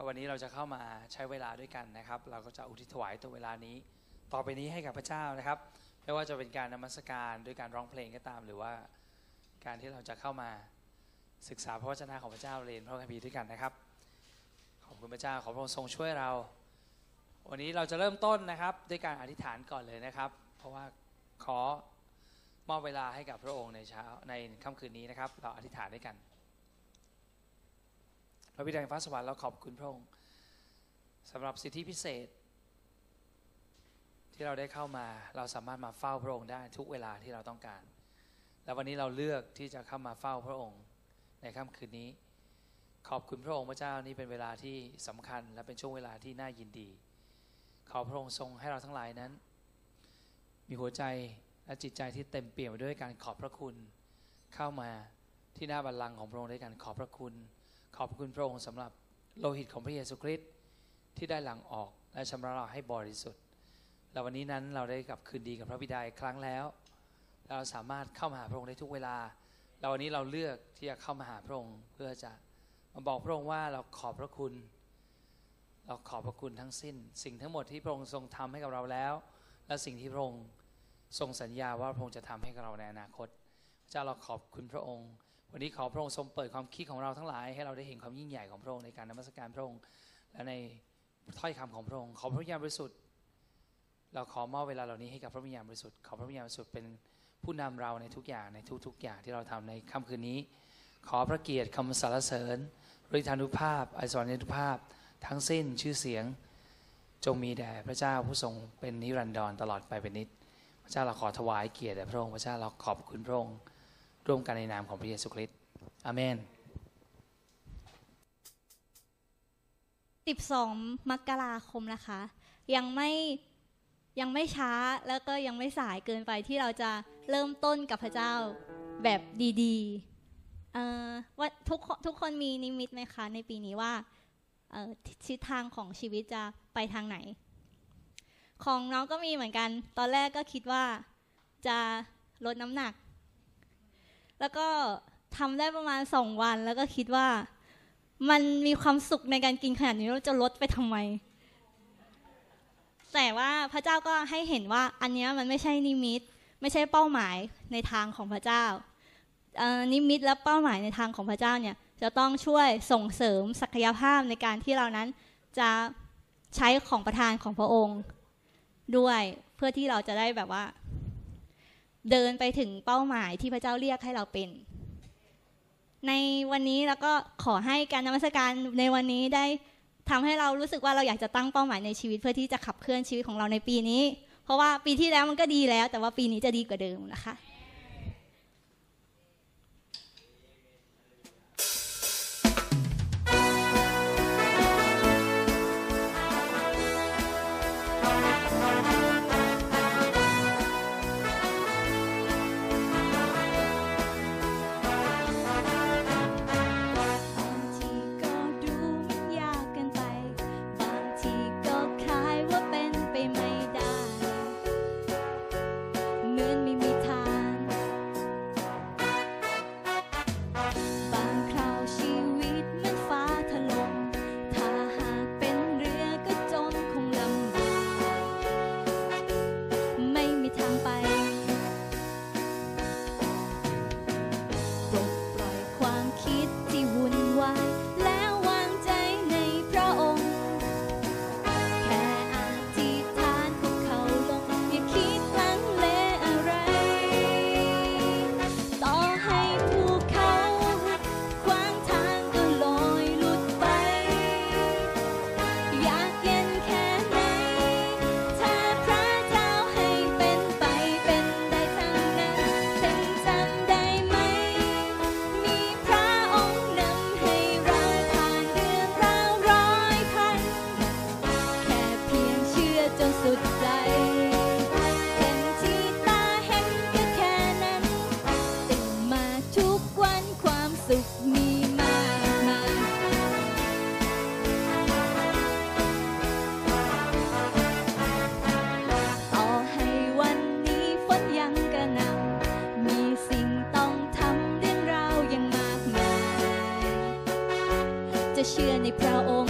ก็วันนี้เราจะเข้ามาใช้เวลาด้วยกันนะครับ เราก็จะอุทิศถวายตัวเวลานี้ ต่อไปนี้ให้กับพระเจ้านะครับ ไม่ว่าจะเป็นการนมัสการด้วยการร้องเพลงก็ตาม หรือว่าการที่เราจะเข้ามาศึกษาพระวจนะของพระเจ้าเรียนพระคัมภีร์ด้วยกันนะครับ ขอบคุณพระเจ้าขอพระองค์ทรงช่วยเรา วันนี้เราจะเริ่มต้นนะครับ ด้วยการอธิษฐานก่อนเลยนะครับ เพราะว่าขอมอบเวลาให้กับพระองค์ในเช้าในค่ำคืนนี้นะครับ เราอธิษฐานด้วยกัน ระบิดาแห่งฟ้าสวรรค์เราขอบคุณพระองค์สำหรับสิทธิพิเศษ ที่เราได้เข้ามาเราสามารถมาเฝ้าพระองค์ได้ทุกเวลาที่เราต้องการ และวันนี้เราเลือกที่จะเข้ามาเฝ้าพระองค์ในค่ำคืนนี้ ขอบคุณพระองค์พระเจ้านี่เป็นเวลาที่สำคัญ และเป็นช่วงเวลาที่น่ายินดี ขอพระองค์ทรงให้เราทั้งหลายนั้น มีหัวใจและจิตใจที่เต็มเปี่ยมด้วยการขอบพระคุณ เข้ามาที่หน้าบัลลังก์ของพระองค์ด้วยการขอบพระคุณ ขอบคุณพระองค์สำหรับโลหิตของพระเยซูคริสต์ที่ได้หลั่งออกและชำระเราให้บริสุทธิ์และวันนี้นั้นเราได้กลับคืนดีกับพระบิดาอีกครั้งแล้ว เราสามารถเข้ามาหาพระองค์ได้ทุกเวลาแล้ววันนี้เราเลือกที่จะเข้ามาหาพระองค์เพื่อจะมาบอกพระองค์ว่าเราขอบพระคุณ เราขอบพระคุณทั้งสิ้น สิ่งทั้งหมดที่พระองค์ทรงทำให้กับเราแล้ว และสิ่งที่พระองค์ทรงสัญญาว่าพระองค์จะทำให้กับเราในอนาคตพระเจ้าเราขอบคุณพระองค์ วันนี้ขอพระองค์ทรงเปิดความคิดของเราทั้งหลาย ให้เราได้เห็นความยิ่งใหญ่ของพระองค์ในการนมัสการพระองค์ และในถ้อยคำของพระองค์ขอพระวิญญาณบริสุทธิ์ เราขอมอบเวลาเหล่านี้ให้กับพระวิญญาณบริสุทธิ์ขอพระวิญญาณบริสุทธิ์เป็นผู้นำเราในทุกอย่างในทุกๆอย่างที่เราทำในค่ำคืนนี้ ขอพระเกียรติคำสรรเสริญฤทธานุภาพไอสรรนุภาพ ทั้งสิ้นชื่อเสียง จงมีแด่พระเจ้าผู้ทรงเป็นนิรันดรตลอดไปเป็นนิจพระเจ้าเราขอถวายเกียรติแด่พระองค์พระเจ้าเราขอบคุณพระองค์ ร่วมกันในนามของพระเยซูคริสต์อาเมน 12 มกราคมนะคะ ยังไม่ยังไม่ช้าแล้วก็ยังไม่สายเกินไปที่เราจะเริ่มต้นกับพระเจ้าแบบดีๆว่าทุกคนทุกคนมีนิมิตไหมคะในปีนี้ว่าทิศทางของชีวิตจะไปทางไหน ของน้องก็มีเหมือนกัน ตอนแรกก็คิดว่าจะลดน้ำหนัก แล้วก็ทำได้ประมาณสองวัน แล้วก็คิดว่า มันมีความสุขในการกินขนาดนี้เราจะลดไปทำไม แต่ว่าพระเจ้าก็ให้เห็นว่าอันนี้มันไม่ใช่นิมิต ไม่ใช่เป้าหมายในทางของพระเจ้านิมิตและเป้าหมายในทางของพระเจ้าเนี่ยจะต้องช่วยส่งเสริมศักยภาพในการที่เรานั้นจะใช้ของประทานของพระองค์ ด้วยเพื่อที่เราจะได้แบบว่า เดินไปถึงเป้าหมายที่พระเจ้าเรียกให้เราเป็น ในวันนี้แล้วก็ขอให้การนมัสการในวันนี้ได้ทำให้เรารู้สึกว่าเราอยากจะตั้งเป้าหมายในชีวิตเพื่อที่จะขับเคลื่อนชีวิตของเราในปีนี้ เพราะว่าปีที่แล้วมันก็ดีแล้ว แต่ว่าปีนี้จะดีกว่าเดิมนะคะ ชื่อในพระองค์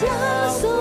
加速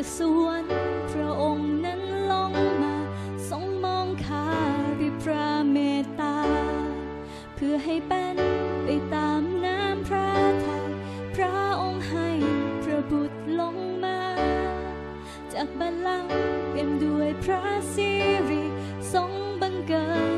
จะสวนพระองค์นั้นลงมาทรงมองข้าด้วยพระเมตตา เพื่อให้เป็นไปตามน้ำพระทัยพระองค์ให้พระบุตรลงมา จากบัลลังก์เต็มด้วยพระสิริทรงบังเกิด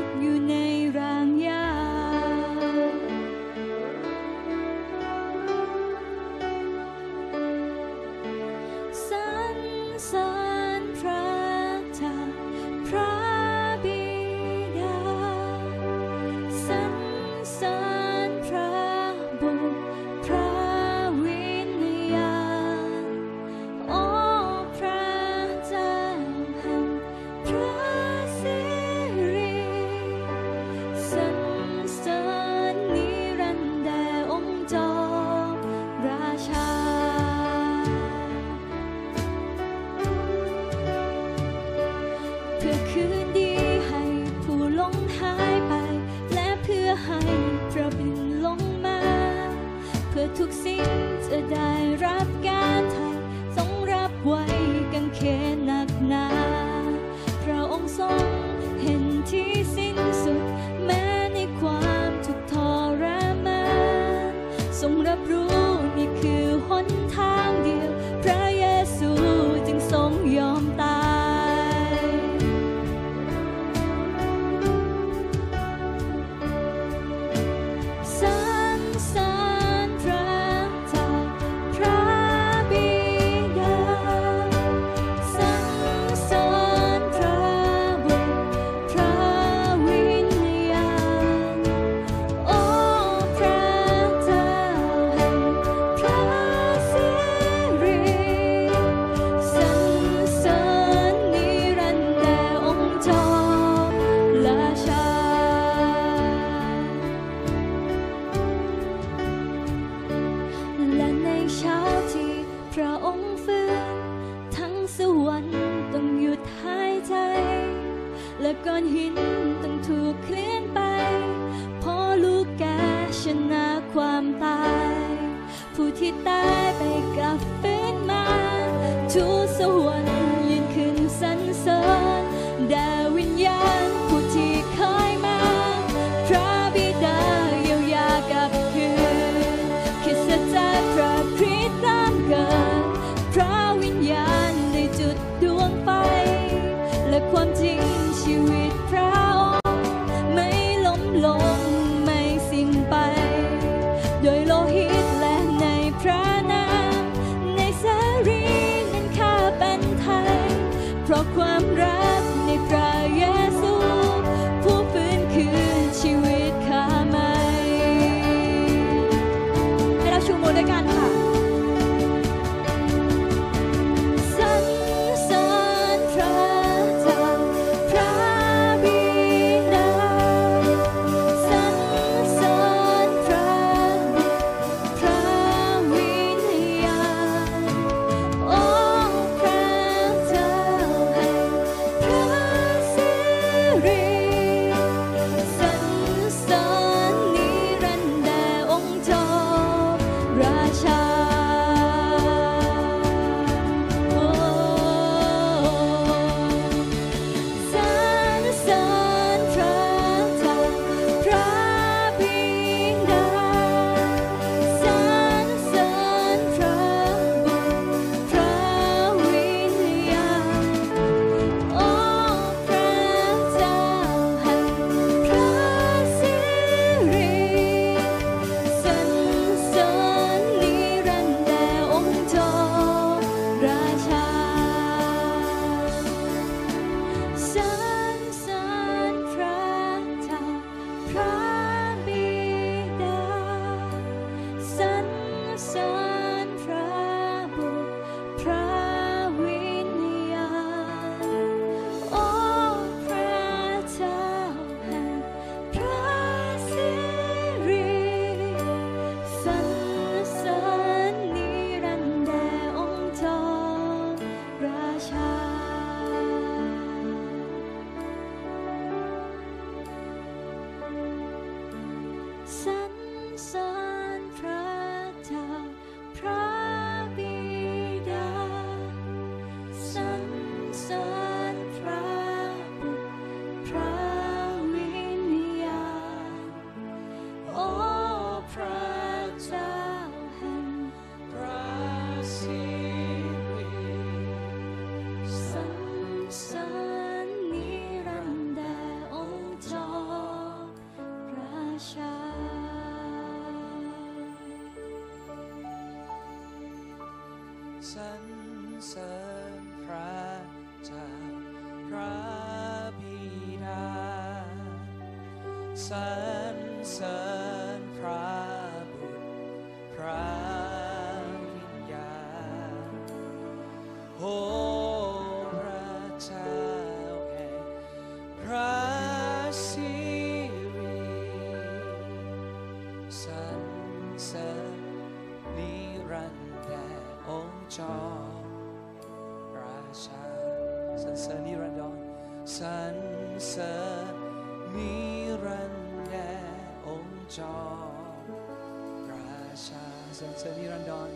รรเสริญนิรันดร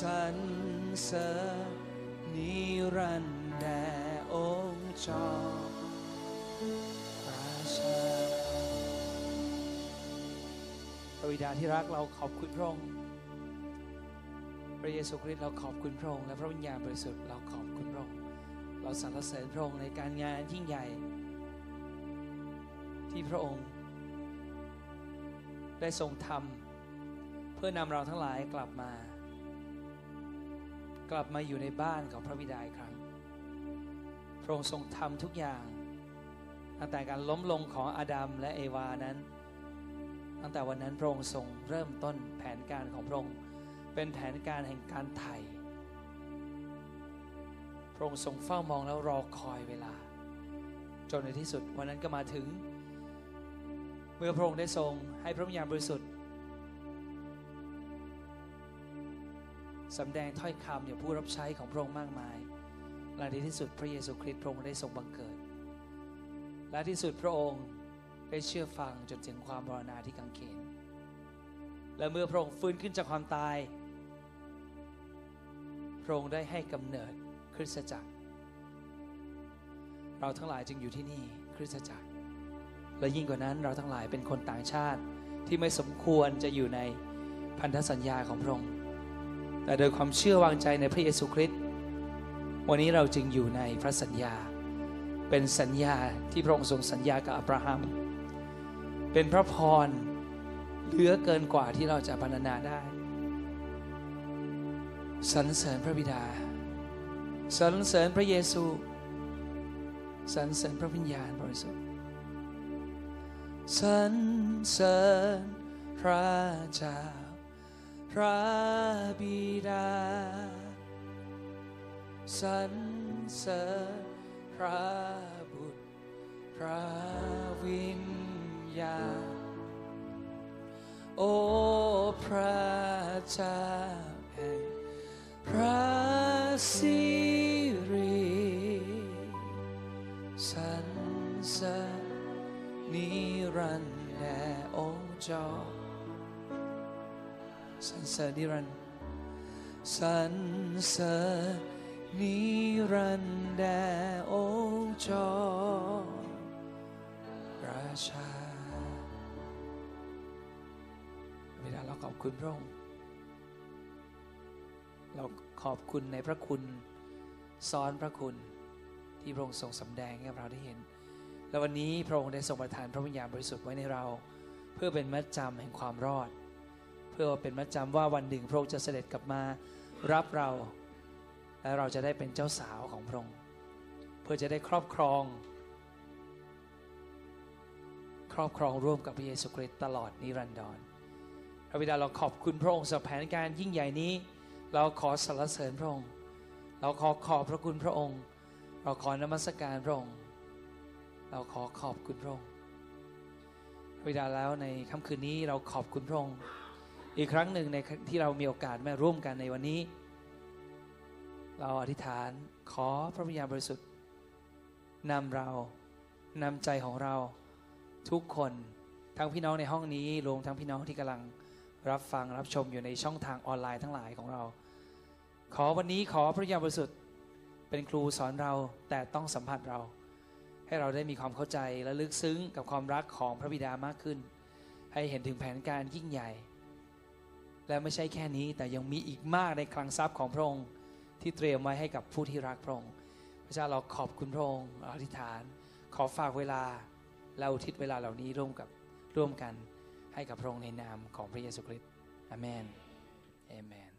สรรเสริญนิรันดร์แด่องค์จอมราชาพระบิดาที่รักเราขอบคุณพระองค์พระเยซูคริสต์เราขอบคุณพระองค์และพระวิญญาณบริสุทธิ์เราขอบคุณพระองค์เราสรรเสริญพระองค์ในการงานยิ่งใหญ่ ที่พระองค์ ได้ทรงทำ พื่อนำเราทั้งหลายกลับมา กลับมาอยู่ในบ้านของพระบิดาอีกครั้งพระองค์ทรงทำทุกอย่าง ตั้งแต่การล้มลงของอาดัมและเอวานั้น ตั้งแต่วันนั้นพระองค์ทรงเริ่มต้นแผนการของพระองค์เป็นแผนการแห่งการไถ่พระองค์ทรงเฝ้ามองแล้วรอคอยเวลา จนในที่สุดวันนั้นก็มาถึง เมื่อพระองค์ได้ทรงให้พระวิญญาณบริสุทธิ์ สำแดงถ้อยคำอย่างผู้รับใช้ของพระองค์มากมาย และในที่สุดพระเยซูคริสต์พระองค์ได้ทรงบังเกิด และที่สุดพระองค์ได้เชื่อฟังจนถึงความบรณาที่กังเขน และเมื่อพระองค์ฟื้นขึ้นจากความตาย พระองค์ได้ให้กำเนิดคริสตจักร เราทั้งหลายจึงอยู่ที่นี่คริสตจักร และยิ่งกว่านั้นเราทั้งหลายเป็นคนต่างชาติที่ไม่สมควรจะอยู่ในพันธสัญญาของพระองค์ แต่โดยความเชื่อวางใจในพระเยซูคริสต์วันนี้เราจึงอยู่ในพระสัญญา เป็นสัญญาที่พระองค์ทรงสัญญากับอับราฮัม เป็นพระพรเหลือเกินกว่าที่เราจะพรรณนาได้สรรเสริญพระบิดาสรรเสริญพระเยซูสรรเสริญพระวิญญาณบริสุทธิ์สรรเสริญพระเจ้า พระบิดาสรรเสริญพระบุตร พระวิญญาณโอ้พระเจ้าแห่งพระสิริสรรเสริญนิรันดร์แด่องค์จอ สรรเสริญนิรันดร์สรรเสริญนิรันดร์แด่องค์จอราชาเวลาเราขอบคุณพระองค์เราขอบคุณในพระคุณซ้อนพระคุณที่พระองค์ทรงสำแดงให้เราได้เห็น และวันนี้พระองค์ได้ทรงประทานพระวิญญาณบริสุทธิ์ไว้ในเรา เพื่อเป็นมัดจำแห่งความรอด พื่อเป็นมัดจำว่าวันหนึ่งพระองค์จะเสด็จกลับมารับเรา และเราจะได้เป็นเจ้าสาวของพระองค์เพื่อจะได้ครอบครอง ครอบครองร่วมกับพระเยซูคริสต์ตลอดนิรันดรพระบิดาเราขอบคุณพระองค์สำหรับแผนการยิ่งใหญ่นี้ เราขอสรรเสริญพระองค์ เราขอขอบพระคุณพระองค์ เราขอนมัสการพระองค์ เราขอขอบคุณพระองค์พระบิดาแล้วในค่ำคืนนี้เราขอบคุณพระองค์ อีกครั้งหนึ่งในที่เรามีโอกาสมาร่วมกันในวันนี้ เราอธิษฐานขอพระวิญญาณบริสุทธิ์นำเรานำใจของเราทุกคนทั้งพี่น้องในห้องนี้รวมทั้งพี่น้องที่กำลังรับฟังรับชมอยู่ในช่องทางออนไลน์ทั้งหลายของเรา ขอวันนี้ขอพระวิญญาณบริสุทธิ์เป็นครูสอนเราแต่ต้องสัมผัสเรา ให้เราได้มีความเข้าใจและลึกซึ้งกับความรักของพระบิดามากขึ้น ให้เห็นถึงแผนการยิ่งใหญ่ และไม่ใช่แค่นี้แต่ยังมีอีกมากในคลังทรัพย์ของพระองค์ที่เตรียมไว้ให้กับผู้ที่รักพระองค์พระเจ้าเราขอบคุณพระองค์อธิษฐาน ขอฝากเวลาและอุทิศเวลาเหล่านี้ร่วมกับร่วมกันให้กับพระองค์ในนามของพระเยซูคริสต์อเมนอเมน